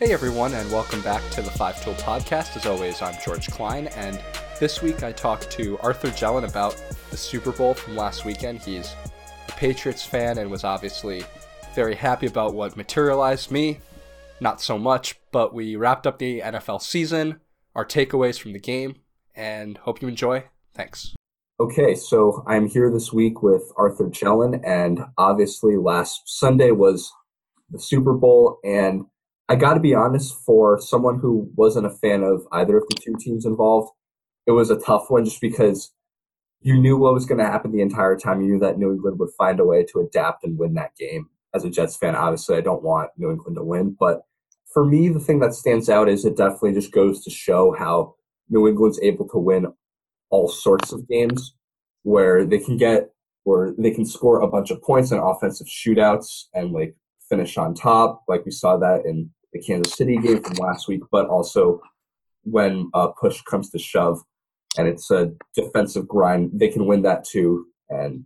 Hey everyone, and welcome back to the Five Tool Podcast. As always, I'm George Klein, and this week I talked to Arthur Jelin about the Super Bowl from last weekend. He's a Patriots fan and was obviously very happy about what materialized. Me, not so much, but we wrapped up the NFL season, our takeaways from the game, and hope you enjoy. Thanks. Okay, so I'm here this week with Arthur Jelin, and obviously last Sunday was the Super Bowl, and I got to be honest, for someone who wasn't a fan of either of the two teams involved, it was a tough one just because you knew what was going to happen the entire time. You knew that New England would find a way to adapt and win that game. As a Jets fan, obviously, I don't want New England to win, but for me, the thing that stands out is it definitely just goes to show how New England's able to win all sorts of games where they can get where they can score a bunch of points in offensive shootouts and like finish on top, like we saw that in the Kansas City game from last week, but also when uh, push comes to shove and it's a defensive grind, they can win that too. And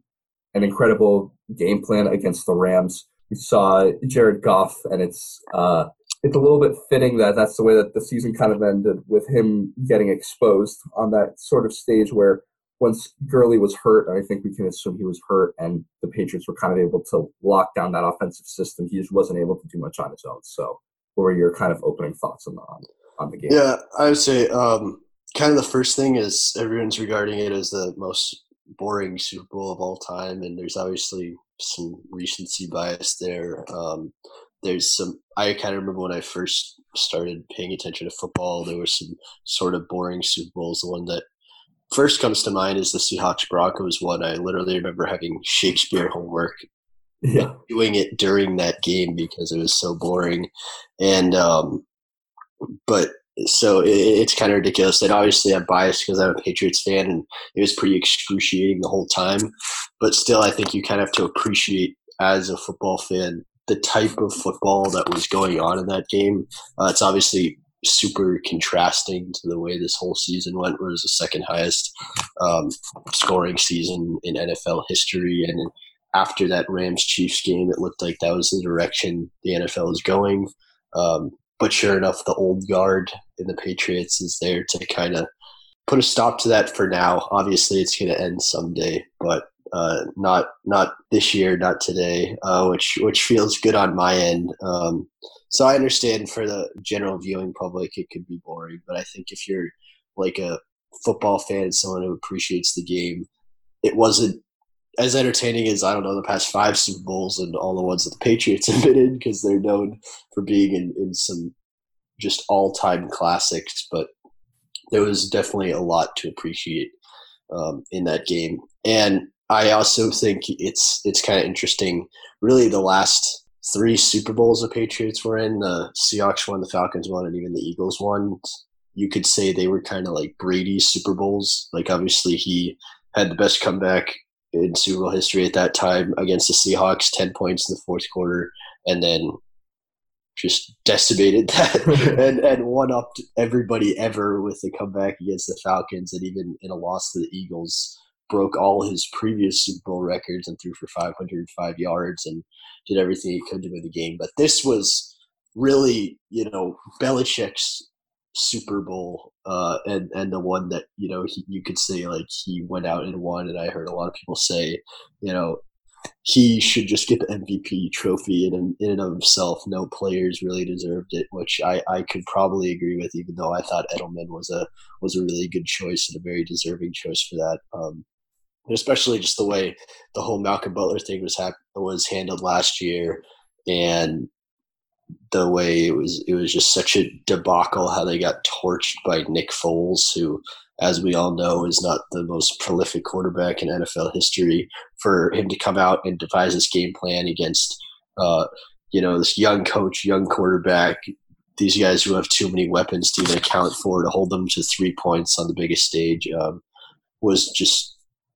an incredible game plan against the Rams. We saw Jared Goff, and it's uh, it's a little bit fitting that that's the way that the season kind of ended with him getting exposed on that sort of stage where once Gurley was hurt, I think we can assume he was hurt, and the Patriots were kind of able to lock down that offensive system. He just wasn't able to do much on his own. So, what were your kind of opening thoughts on the on, on the game? Yeah, I would say um, kind of the first thing is everyone's regarding it as the most boring Super Bowl of all time, and there's obviously some recency bias there. Um, there's some. I kind of remember when I first started paying attention to football, there were some sort of boring Super Bowls. The one that first comes to mind is the Seahawks Broncos one. I literally remember having Shakespeare homework, yeah, doing it during that game because it was so boring, and um, but so it, it's kind of ridiculous. And obviously, I'm biased because I'm a Patriots fan, and it was pretty excruciating the whole time. But still, I think you kind of have to appreciate as a football fan the type of football that was going on in that game. Uh, it's obviously super contrasting to the way this whole season went, where it was the second highest um, scoring season in NFL history. And after that Rams Chiefs game, it looked like that was the direction the NFL is going. Um, but sure enough, the old guard in the Patriots is there to kind of put a stop to that for now. Obviously, it's going to end someday, but uh, not not this year, not today, uh, which which feels good on my end. Um, so I understand for the general viewing public, it could be boring, but I think if you're like a football fan, someone who appreciates the game, it wasn't as entertaining as I don't know the past five Super Bowls and all the ones that the Patriots have been in because they're known for being in, in some just all time classics. But there was definitely a lot to appreciate um, in that game, and I also think it's it's kind of interesting. Really, the last three Super Bowls the Patriots were in, the Seahawks won, the Falcons won, and even the Eagles won. You could say they were kind of like Brady's Super Bowls. Like obviously he had the best comeback in Super Bowl history at that time against the Seahawks, 10 points in the fourth quarter, and then just decimated that and, and one upped everybody ever with the comeback against the Falcons, and even in a loss to the Eagles, broke all his previous Super Bowl records and threw for 505 yards and did everything he could to win the game. But this was really, you know, Belichick's Super Bowl, uh, and and the one that you know he, you could say like he went out and won. And I heard a lot of people say, you know, he should just get the MVP trophy in in and of himself. No players really deserved it, which I, I could probably agree with. Even though I thought Edelman was a was a really good choice and a very deserving choice for that. Um, especially just the way the whole Malcolm Butler thing was hap- was handled last year, and the way it was it was just such a debacle how they got torched by Nick Foles, who, as we all know, is not the most prolific quarterback in NFL history. For him to come out and devise this game plan against, uh, you know, this young coach, young quarterback, these guys who have too many weapons to even account for to hold them to three points on the biggest stage um, was just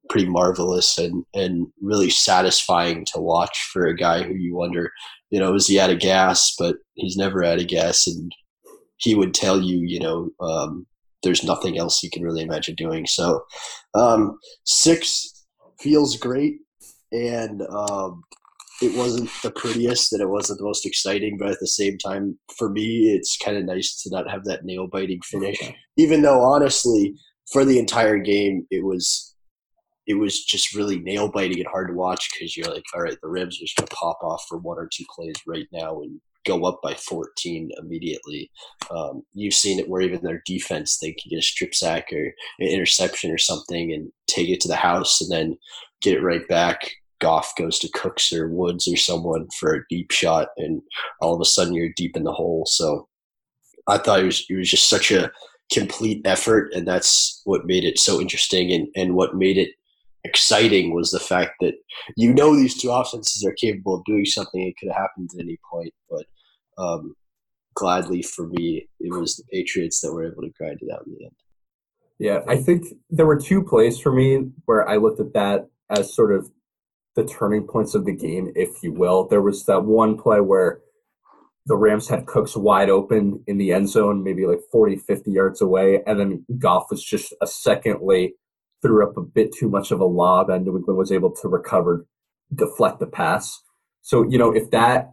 pretty marvelous and and really satisfying to watch for a guy who you wonder, you know, is he out of gas? But he's never out of gas, and he would tell you, you know, um, there's nothing else he can really imagine doing. So um, six feels great, and um, it wasn't the prettiest and it wasn't the most exciting, but at the same time, for me, it's kind of nice to not have that nail biting finish. Even though, honestly, for the entire game, it was it was just really nail biting and hard to watch because you're like, all right, the Rams are just gonna pop off for one or two plays right now and go up by 14 immediately. Um, you've seen it where even their defense they can get a strip sack or an interception or something and take it to the house and then get it right back Goff goes to Cooks or Woods or someone for a deep shot, and all of a sudden you're deep in the hole. So I thought it was it was just such a complete effort, and that's what made it so interesting, and and what made it exciting was the fact that you know these two offenses are capable of doing something. It could have happened at any point, but um, gladly for me, it was the Patriots that were able to grind it out in the end. Yeah, I think there were two plays for me where I looked at that as sort of the turning points of the game, if you will. There was that one play where the Rams had Cooks wide open in the end zone, maybe like 40, 50 yards away, and then Goff was just a second late, threw up a bit too much of a lob, and New England was able to recover, deflect the pass. So, you know, if that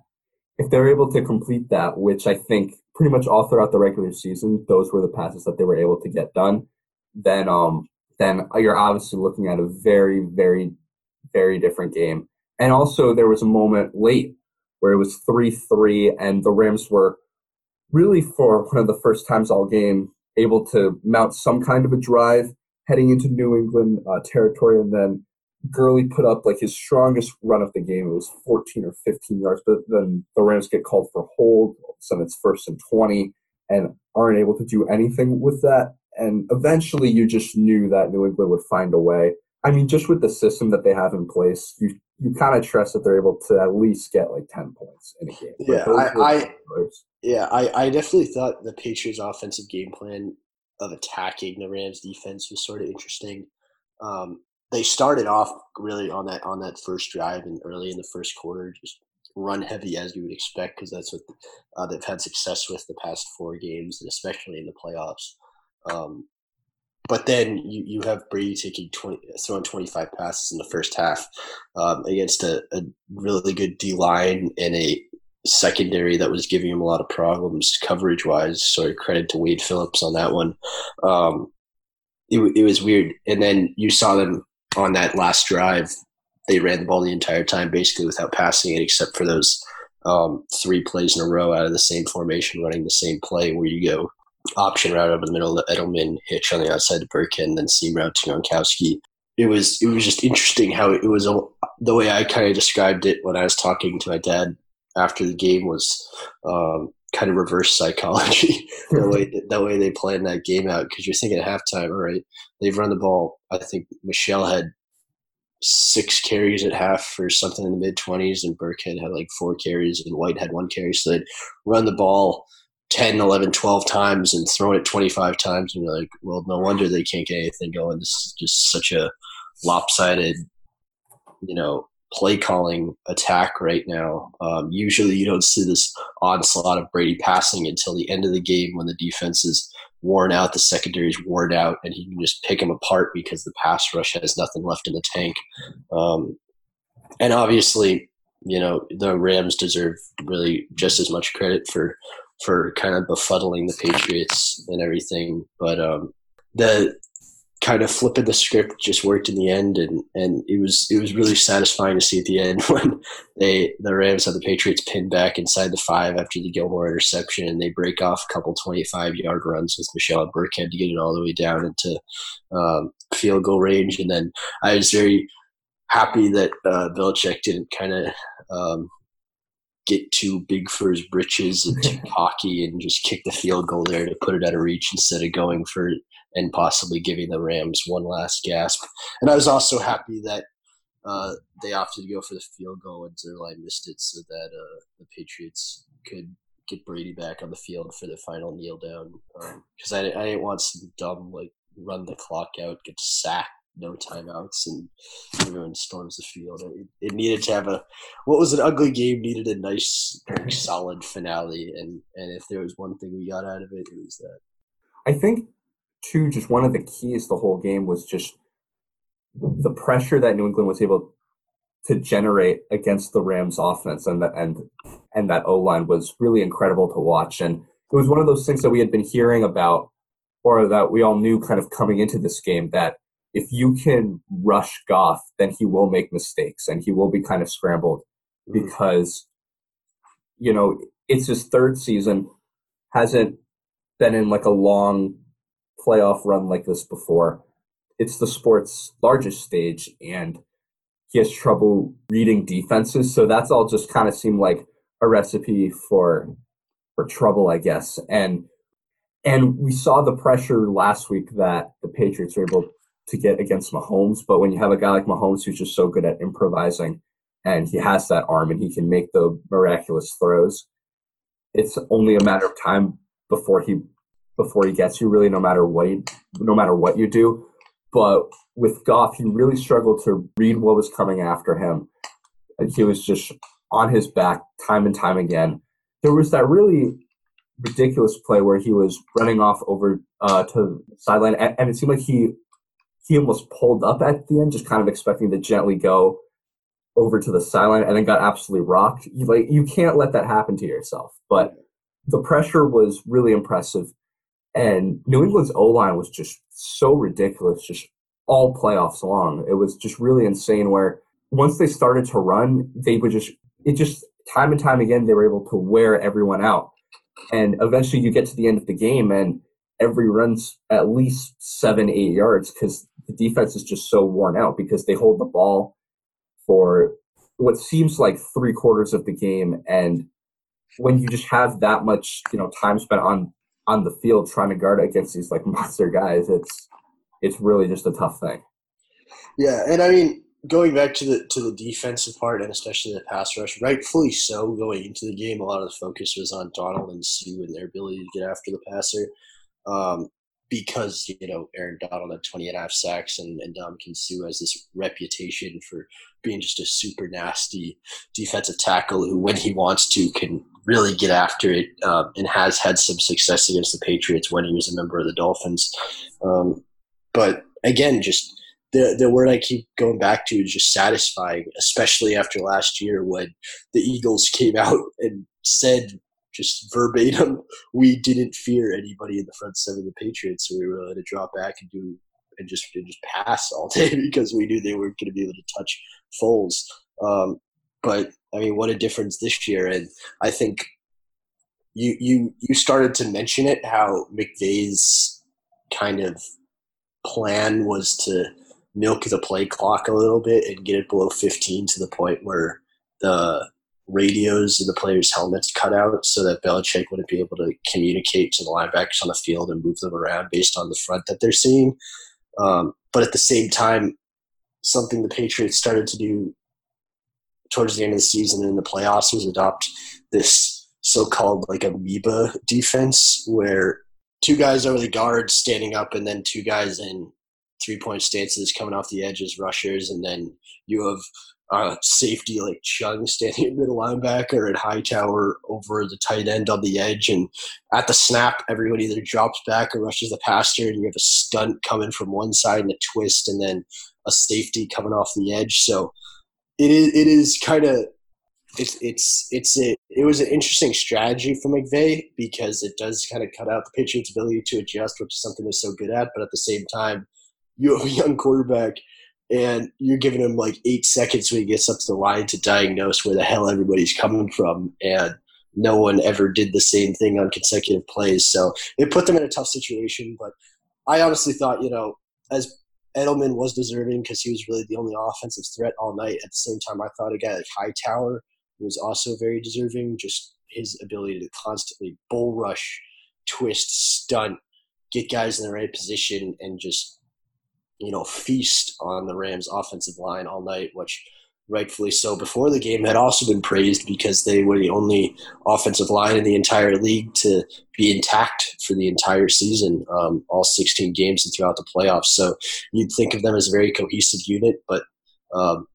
if they're able to complete that, which I think pretty much all throughout the regular season, those were the passes that they were able to get done, then um then you're obviously looking at a very, very very different game. And also, there was a moment late where it was 3 3, and the Rams were really, for one of the first times all game, able to mount some kind of a drive heading into New England uh, territory. And then Gurley put up like his strongest run of the game. It was 14 or 15 yards, but then the Rams get called for hold. All of a sudden, it's first and 20 and aren't able to do anything with that. And eventually, you just knew that New England would find a way. I mean, just with the system that they have in place, you you kind of trust that they're able to at least get like ten points in a game. Yeah, I, I yeah, I, I definitely thought the Patriots' offensive game plan of attacking the Rams' defense was sort of interesting. Um, they started off really on that on that first drive and early in the first quarter, just run heavy as you would expect because that's what uh, they've had success with the past four games and especially in the playoffs. Um, but then you, you have Brady taking 20, throwing 25 passes in the first half um, against a, a, really good D line and a secondary that was giving him a lot of problems coverage wise. So credit to Wade Phillips on that one. Um, it, it was weird. And then you saw them on that last drive. They ran the ball the entire time, basically without passing it, except for those um, three plays in a row out of the same formation, running the same play where you go option route over the middle of Edelman, hitch on the outside to Burkhead, then seam route to Gronkowski. It was it was just interesting how it was the way I kind of described it when I was talking to my dad after the game was um, kind of reverse psychology the way the way they planned that game out because you're thinking at halftime, all right, they've run the ball. I think Michel had six carries at half or something in the mid twenties, and Burkhead had like four carries, and White had one carry. So they'd run the ball 10, 11, 12 times and thrown it 25 times. And you're like, well, no wonder they can't get anything going. This is just such a lopsided, you know, play calling attack right now. Um, usually you don't see this onslaught of Brady passing until the end of the game when the defense is worn out, the secondary is worn out, and he can just pick them apart because the pass rush has nothing left in the tank. Um, and obviously, you know, the Rams deserve really just as much credit for for kind of befuddling the Patriots and everything. But um, the kind of flipping the script just worked in the end, and, and it was it was really satisfying to see at the end when they the Rams had the Patriots pinned back inside the five after the Gilmore interception, and they break off a couple twenty five yard runs with Michel Burkhead to get it all the way down into um, field goal range, and then I was very happy that uh, Belichick didn't kind of um, get too big for his britches and too cocky and just kick the field goal there to put it out of reach instead of going for and possibly giving the Rams one last gasp. And I was also happy that uh, they opted to go for the field goal and Zuerlein missed it so that uh, the Patriots could get Brady back on the field for the final kneel down. Because um, I, I didn't want some dumb, like, run the clock out, get sacked no timeouts and everyone storms the field. It, it, needed to have a what was an ugly game needed a nice, like, solid finale. And and if there was one thing we got out of it, it was that. I think too, just one of the keys the whole game was just the pressure that New England was able to generate against the Rams offense and the, and and that O line was really incredible to watch. And it was one of those things that we had been hearing about or that we all knew kind of coming into this game that if you can rush Goff, then he will make mistakes and he will be kind of scrambled mm-hmm. because you know, it's his third season, hasn't been in like a long playoff run like this before. It's the sport's largest stage, and he has trouble reading defenses. So that's all just kind of seemed like a recipe for for trouble, I guess. And and we saw the pressure last week that the Patriots were able to get against Mahomes. But when you have a guy like Mahomes who's just so good at improvising and he has that arm and he can make the miraculous throws, it's only a matter of time before he before he gets you really no matter what he, no matter what you do but with Goff he really struggled to read what was coming after him he was just on his back time and time again there was that really ridiculous play where he was running off over uh, to sideline and, and it seemed like he he almost pulled up at the end just kind of expecting to gently go over to the sideline and then got absolutely rocked. You, like you can't let that happen to yourself. But the pressure was really impressive, and New England's O line was just so ridiculous, just all playoffs long. It was just really insane. Where once they started to run, they would just it just time and time again they were able to wear everyone out, and eventually you get to the end of the game and every run's at least seven eight yards because the defense is just so worn out because they hold the ball for what seems like three quarters of the game and when you just have that much you know time spent on on the field trying to guard against these like monster guys it's it's really just a tough thing. Yeah and i mean going back to the to the defensive part and especially the pass rush rightfully so going into the game a lot of the focus was on donald and Suh and their ability to get after the passer um, because you know Aaron Donald had 20 and a half sacks and, and Ndamukong Suh has this reputation for being just a super nasty defensive tackle who, when he wants to, can really get after it um, and has had some success against the Patriots when he was a member of the Dolphins. Um, but again, just the the word I keep going back to is just satisfying, especially after last year when the Eagles came out and said just verbatim, we didn't fear anybody in the front seven of the Patriots, so we were willing to drop back and do and just and just pass all day because we knew they weren't going to be able to touch Foles. Um, but I mean, what a difference this year! And I think you you you started to mention it how McVay's kind of plan was to milk the play clock a little bit and get it below 15 to the point where the radios in the players' helmets cut out so that Belichick wouldn't be able to communicate to the linebackers on the field and move them around based on the front that they're seeing. Um, but at the same time, something the Patriots started to do towards the end of the season in the playoffs was adopt this so-called like amoeba defense where two guys over the guards standing up and then two guys in three-point stances coming off the edges rushers and then you have uh, safety like Chung standing at middle linebacker and Hightower over the tight end on the edge. And at the snap, everyone either drops back or rushes the passer, and you have a stunt coming from one side and a twist, and then a safety coming off the edge. So it is it is kind of it's it's it's a, it was an interesting strategy for McVay because it does kind of cut out the Patriots' ability to adjust, which is something they're so good at. But at the same time, you have a young quarterback and you're giving him like eight seconds when he gets up to the line to diagnose where the hell everybody's coming from and no one ever did the same thing on consecutive plays so it put them in a tough situation but i honestly thought you know as edelman was deserving because he was really the only offensive threat all night. At the same time i thought a guy like hightower was also very deserving just his ability to constantly bull rush twist stunt get guys in the right position and just you know, feast on the Rams' offensive line all night, which rightfully so before the game had also been praised because they were the only offensive line in the entire league to be intact for the entire season, um, all 16 games and throughout the playoffs. So you'd think of them as a very cohesive unit, but um,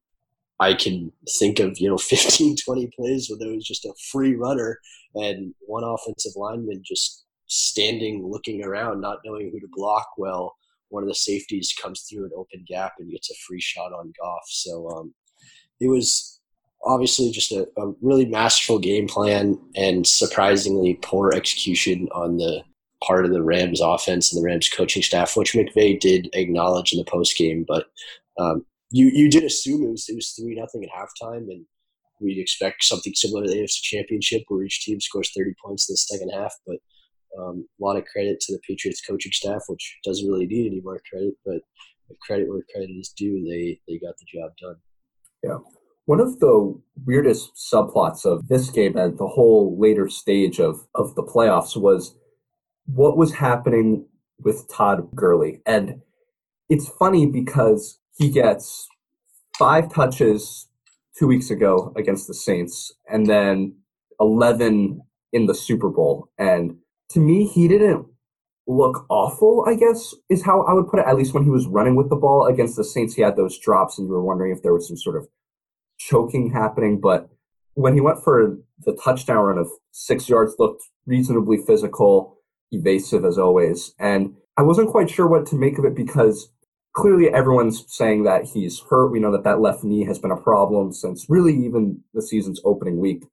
I can think of, you know, 15, 20 plays where there was just a free runner and one offensive lineman just standing, looking around, not knowing who to block well one of the safeties comes through an open gap and gets a free shot on Goff. So um, it was obviously just a, a really masterful game plan and surprisingly poor execution on the part of the Rams offense and the Rams coaching staff, which McVay did acknowledge in the post game. But um, you you did assume it was it was three nothing at halftime, and we'd expect something similar to the AFC Championship, where each team scores thirty points in the second half. But um, a lot of credit to the Patriots coaching staff, which doesn't really need any more credit, but credit where credit is due. They they got the job done. Yeah. One of the weirdest subplots of this game and the whole later stage of, of the playoffs was what was happening with Todd Gurley. And it's funny because he gets five touches two weeks ago against the Saints and then 11 in the Super Bowl. And to me, he didn't look awful, I guess, is how I would put it. At least when he was running with the ball against the Saints, he had those drops, and you were wondering if there was some sort of choking happening. But when he went for the touchdown run of six yards, looked reasonably physical, evasive as always. And I wasn't quite sure what to make of it because clearly everyone's saying that he's hurt. We know that that left knee has been a problem since really even the season's opening week.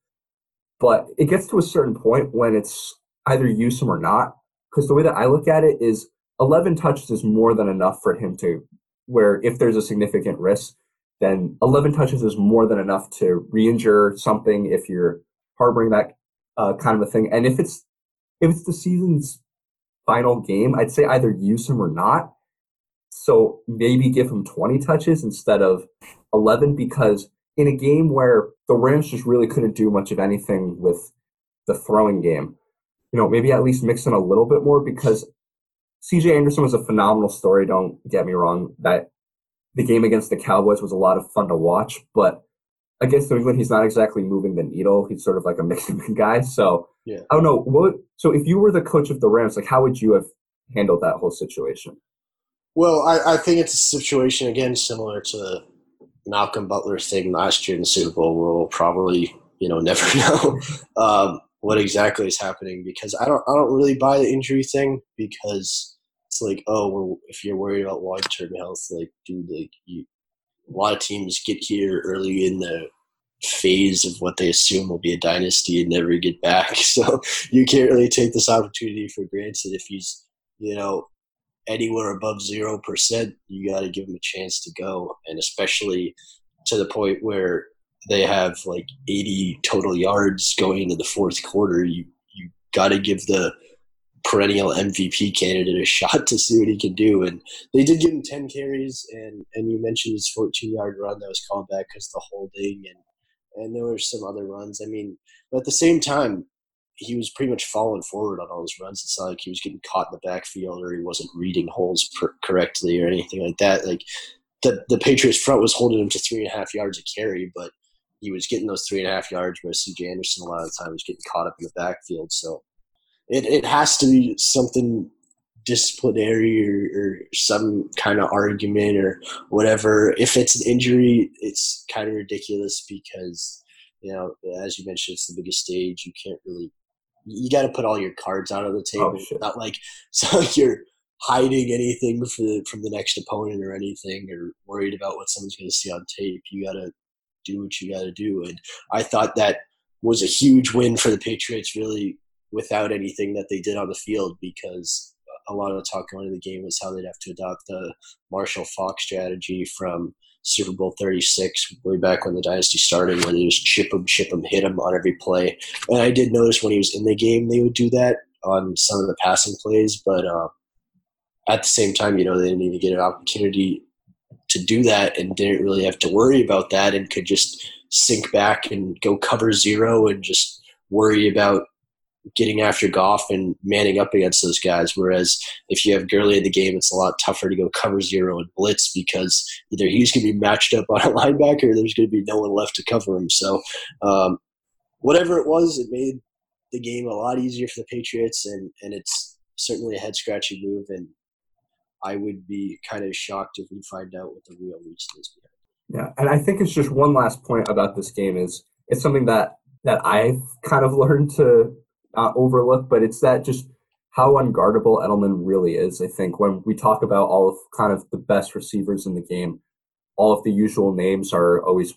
But it gets to a certain point when it's either use him or not. Because the way that I look at it is 11 touches is more than enough for him to, where if there's a significant risk, then 11 touches is more than enough to re-injure something if you're harboring that uh, kind of a thing. And if it's if it's the season's final game, I'd say either use him or not. So maybe give him 20 touches instead of 11 because in a game where the Rams just really couldn't do much of anything with the throwing game, you know, maybe at least mix in a little bit more because CJ Anderson was a phenomenal story. Don't get me wrong. That the game against the Cowboys was a lot of fun to watch, but against New England, he's not exactly moving the needle. He's sort of like a mixing guy. So yeah. I don't know. What so if you were the coach of the Rams, like how would you have handled that whole situation? Well, I, I think it's a situation again similar to Malcolm Butler's thing last year in the Super Bowl. We'll probably, you know, never know. um, what exactly is happening because I don't I don't really buy the injury thing because it's like oh if you're worried about long term health like dude like you a lot of teams get here early in the phase of what they assume will be a dynasty and never get back. So you can't really take this opportunity for granted if he's you know anywhere above zero percent you got to give him a chance to go. And especially to the point where they have like 80 total yards going into the fourth quarter, you you got to give the perennial MVP candidate a shot to see what he can do. And they did give him 10 carries, and and you mentioned his 14 yard run that was called back because the holding, and and there were some other runs. I mean, but at the same time, he was pretty much falling forward on all his runs. It's not like he was getting caught in the backfield or he wasn't reading holes per- correctly or anything like that. Like the the Patriots front was holding him to three and a half yards a carry, but he was getting those three and a half yards, where CJ Anderson a lot of the time was getting caught up in the backfield. So it, it has to be something disciplinary or, or some kind of argument or whatever. If it's an injury, it's kind of ridiculous because, you know, as you mentioned, it's the biggest stage. You can't really, you got to put all your cards out on the table. Oh, Not like, so you're hiding anything for the, from the next opponent or anything or worried about what someone's going to see on tape. You got to do what you got to do. And I thought that was a huge win for the Patriots, really, without anything that they did on the field, because a lot of the talk going into the game was how they'd have to adopt the Marshall Faulk strategy from Super Bowl 36, way back when the dynasty started, when they just chip him, chip him, hit him on every play. And I did notice when he was in the game, they would do that on some of the passing plays, but uh, at the same time, you know, they didn't even get an opportunity to do that and didn't really have to worry about that and could just sink back and go cover zero and just worry about getting after Goff and manning up against those guys. Whereas if you have Gurley in the game, it's a lot tougher to go cover zero and blitz because either he's going to be matched up on a linebacker or there's going to be no one left to cover him. So um, whatever it was, it made the game a lot easier for the Patriots, and, and it's certainly a head scratching move. And I would be kind of shocked if we find out what the real reason is behind. Yeah, and I think it's just one last point about this game is it's something that that I've kind of learned to not overlook, but it's that just how unguardable Edelman really is. I think when we talk about all of kind of the best receivers in the game, all of the usual names are always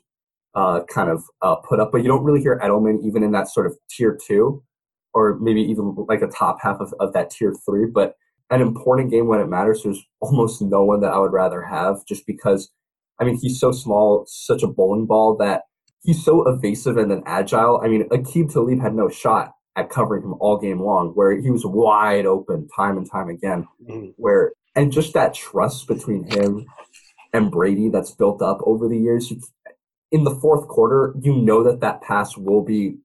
uh, kind of uh, put up, but you don't really hear Edelman even in that sort of tier two, or maybe even like a top half of, of that tier three. But an important game when it matters, there's almost no one that I would rather have, just because. I mean, he's so small, such a bowling ball that he's so evasive and then agile. I mean, Aqib Talib had no shot at covering him all game long, where he was wide open time and time again. Mm-hmm. Where and just that trust between him and Brady that's built up over the years. In the fourth quarter, you know that that pass will be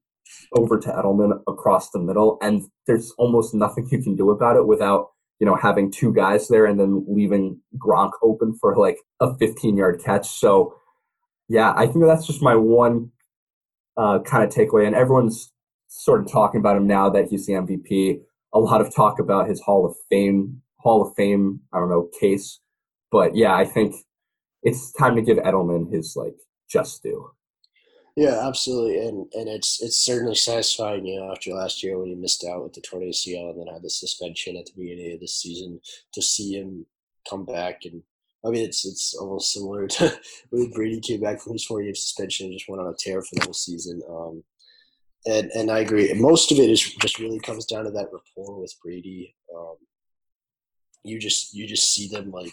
over to Edelman across the middle, and there's almost nothing you can do about it without you know having two guys there and then leaving Gronk open for like a 15 yard catch. So yeah, I think that's just my one uh, kind of takeaway, and everyone's sort of talking about him now that he's the MVP. A lot of talk about his Hall of Fame Hall of Fame, I don't know, case. But yeah, I think it's time to give Edelman his like just due. Yeah, absolutely, and and it's it's certainly satisfying, you know, after last year when he missed out with the torn ACL and then had the suspension at the beginning of the season, to see him come back and I mean, it's it's almost similar to when Brady came back from his four game suspension and just went on a tear for the whole season. Um, and and I agree. Most of it is just really comes down to that rapport with Brady. Um, you just you just see them like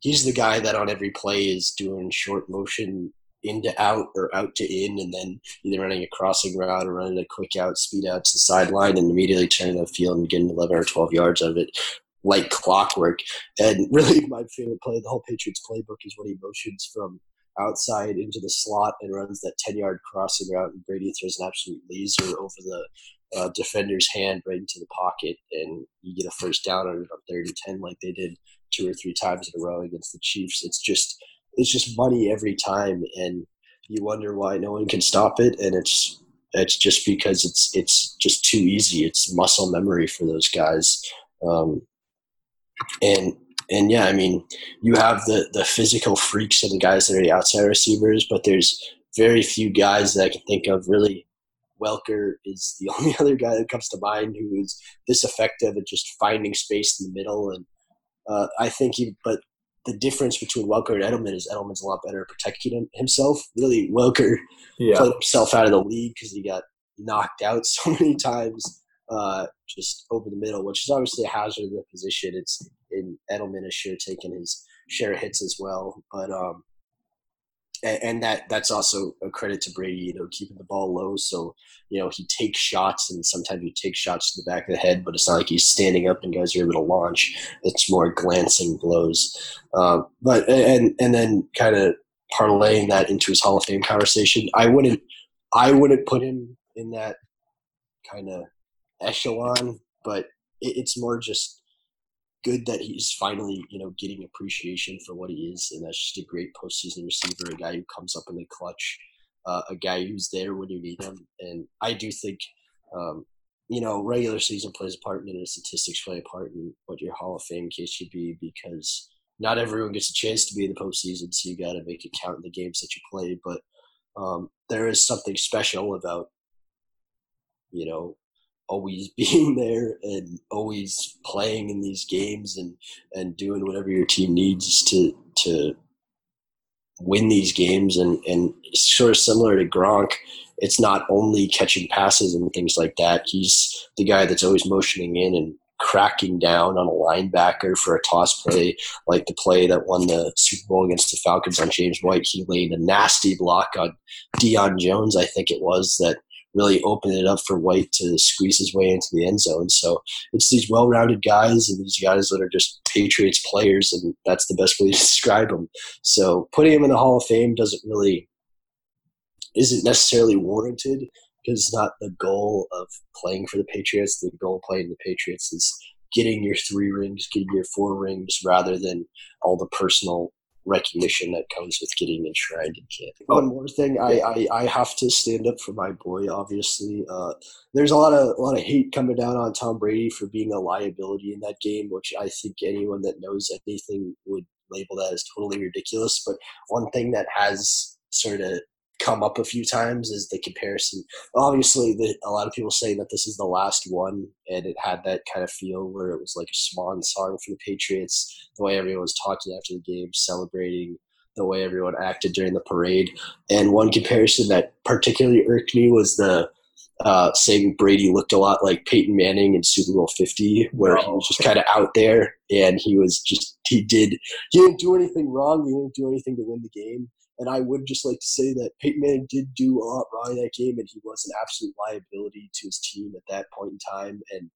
he's the guy that on every play is doing short motion into out or out to in, and then either running a crossing route or running a quick out, speed out to the sideline, and immediately turning the field and getting 11 or 12 yards of it like clockwork. And really, my favorite play, the whole Patriots playbook, is when he motions from outside into the slot and runs that 10 yard crossing route, and Brady throws an absolute laser over the uh, defender's hand right into the pocket, and you get a first down on, it on third and ten, like they did two or three times in a row against the Chiefs. It's just it's just money every time, and you wonder why no one can stop it, and it's it's just because it's it's just too easy. It's muscle memory for those guys, um, and and yeah, I mean, you have the the physical freaks of the guys that are the outside receivers, but there's very few guys that I can think of really Welker is the only other guy that comes to mind who is this effective at just finding space in the middle. And uh, I think he, but the difference between Welker and Edelman is Edelman's a lot better at protecting him, himself. Really, Welker yeah. played himself out of the league because he got knocked out so many times uh, just over the middle, which is obviously a hazard of the position. It's in Edelman is sure taking his share of hits as well, but um, and that that's also a credit to Brady, you know, keeping the ball low. So, you know, he takes shots and sometimes he takes shots to the back of the head, but it's not like he's standing up and guys are able to launch. It's more glancing blows. Uh, but and and then kind of parlaying that into his Hall of Fame conversation, I wouldn't I wouldn't put him in that kind of echelon, but it, it's more just good that he's finally, you know, getting appreciation for what he is, and that's just a great postseason receiver, a guy who comes up in the clutch, uh, a guy who's there when you need him. And I do think, um, you know, regular season plays a part, and statistics play a part in what your Hall of Fame case should be because not everyone gets a chance to be in the postseason, so you got to make it count in the games that you play. But um, there is something special about, you know, always being there and always playing in these games and and doing whatever your team needs to to win these games. And and sort of similar to Gronk. It's not only catching passes and things like that. He's the guy that's always motioning in and cracking down on a linebacker for a toss play like the play that won the Super Bowl against the Falcons on James White. He laid a nasty block on Deion Jones I think it was that really open it up for White to squeeze his way into the end zone. So it's these well-rounded guys and these guys that are just Patriots players, and that's the best way to describe them. So putting him in the Hall of Fame doesn't really isn't necessarily warranted because it's not the goal of playing for the Patriots. The goal of playing the Patriots is getting your three rings, getting your four rings, rather than all the personal recognition that comes with getting enshrined in camp. One more thing, I, I, I have to stand up for my boy. Obviously, uh, there's a lot of a lot of hate coming down on Tom Brady for being a liability in that game, which I think anyone that knows anything would label that as totally ridiculous. But one thing that has sort of come up a few times is the comparison. Obviously, the, a lot of people say that this is the last one, and it had that kind of feel where it was like a swan song for the Patriots. The way everyone was talking after the game, celebrating the way everyone acted during the parade. And one comparison that particularly irked me was the uh, saying Brady looked a lot like Peyton Manning in Super Bowl 50, where he was just kind of out there and he was just, he did, he didn't do anything wrong. He didn't do anything to win the game. And I would just like to say that Peyton Manning did do a lot wrong in that game and he was an absolute liability to his team at that point in time. And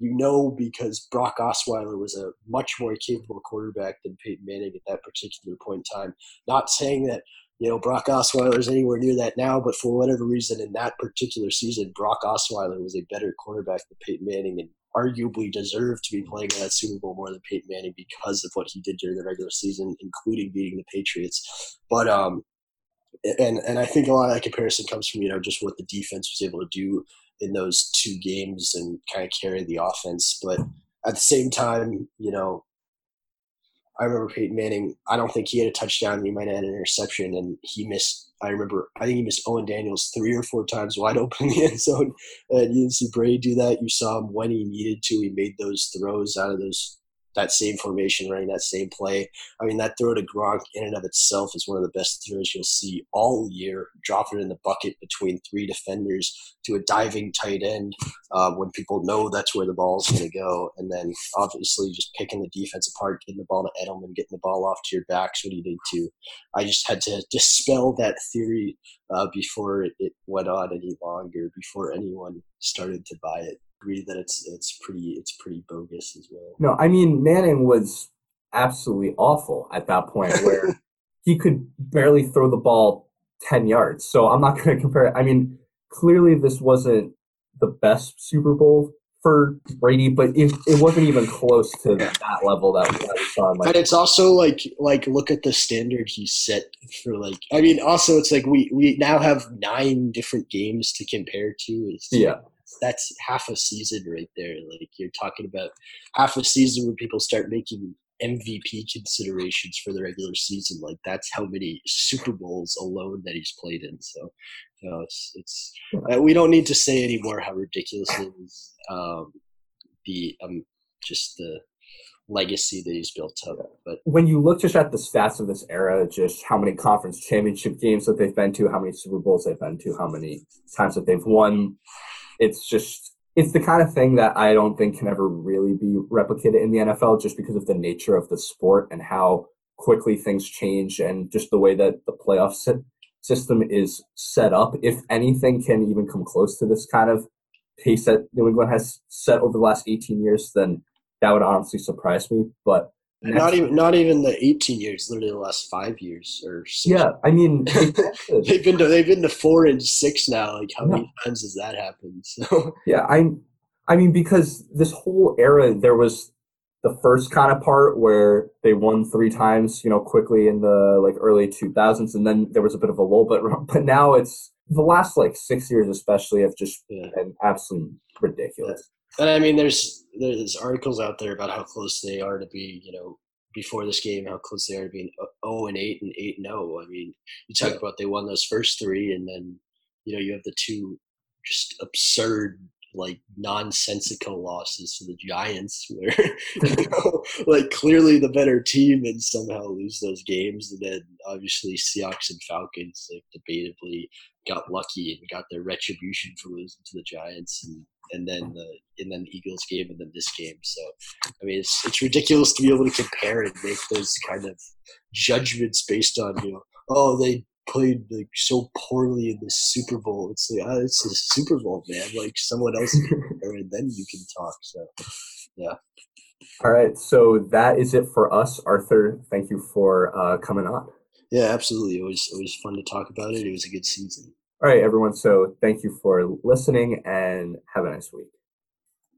you know because Brock Osweiler was a much more capable quarterback than Peyton Manning at that particular point in time. Not saying that you know Brock Osweiler is anywhere near that now, but for whatever reason in that particular season, Brock Osweiler was a better quarterback than Peyton Manning and arguably deserved to be playing in that Super Bowl more than Peyton Manning because of what he did during the regular season, including beating the Patriots. But um, and and I think a lot of that comparison comes from you know just what the defense was able to do in those two games and kind of carry the offense. But at the same time, you know, I remember Peyton Manning. I don't think he had a touchdown. He might have had an interception, and he missed. I remember. I think he missed Owen Daniels three or four times wide open in the end zone, and you didn't see Brady do that. You saw him when he needed to. He made those throws out of those that same formation, running that same play. I mean, that throw to Gronk in and of itself is one of the best throws you'll see all year. Dropping it in the bucket between three defenders to a diving tight end uh, when people know that's where the ball's going to go. And then obviously just picking the defense apart, getting the ball to Edelman, getting the ball off to your backs when you need to. I just had to dispel that theory uh, before it went on any longer, before anyone started to buy it agree that it's it's pretty it's pretty bogus as well. No, I mean Manning was absolutely awful at that point where he could barely throw the ball 10 yards. So I'm not going to compare it. I mean, clearly this wasn't the best Super Bowl for Brady, but it, it wasn't even close to that level that, that we saw. Like, and it's also like like look at the standard he set for like. I mean, also it's like we we now have nine different games to compare to. It's, yeah, that's half a season right there. Like you're talking about half a season when people start making MVP considerations for the regular season. Like that's how many Super Bowls alone that he's played in. So, you know, it's it's uh, we don't need to say anymore how ridiculous it is. Um, the um, just the legacy that he's built up. But when you look just at the stats of this era, just how many conference championship games that they've been to, how many Super Bowls they've been to, how many times that they've won, it's just it's the kind of thing that I don't think can ever really be replicated in the NFL just because of the nature of the sport and how quickly things change and just the way that the playoff system is set up. If anything can even come close to this kind of pace that New England has set over the last 18 years, then that would honestly surprise me. But not even not even the 18 years, literally the last five years or six. yeah. I mean, they've been to they've been to four and six now. Like how yeah. many times has that happened? So yeah, I I mean because this whole era there was the first kind of part where they won three times, you know, quickly in the like early 2000s, and then there was a bit of a lull. But but now it's the last like six years, especially, have just yeah. been absolutely ridiculous. And I mean, there's there's articles out there about how close they are to be, you know, before this game, how close they are to being 0 and 8 and 8 and 0. I mean, you talk about they won those first three, and then you know you have the two just absurd like nonsensical losses to the Giants, where you know, like clearly the better team and somehow lose those games, and then obviously Seahawks and Falcons like debatably got lucky and got their retribution for losing to the Giants, and and then the and then the Eagles game and then this game. So I mean, it's it's ridiculous to be able to compare and make those kind of judgments based on you know oh they played like so poorly in the Super Bowl. It's like oh, it's a Super Bowl, man. Like someone else, and then you can talk. So yeah. All right, so that is it for us, Arthur. Thank you for uh, coming on. Yeah, absolutely. It was it was fun to talk about it. It was a good season. All right, everyone. So thank you for listening and have a nice week.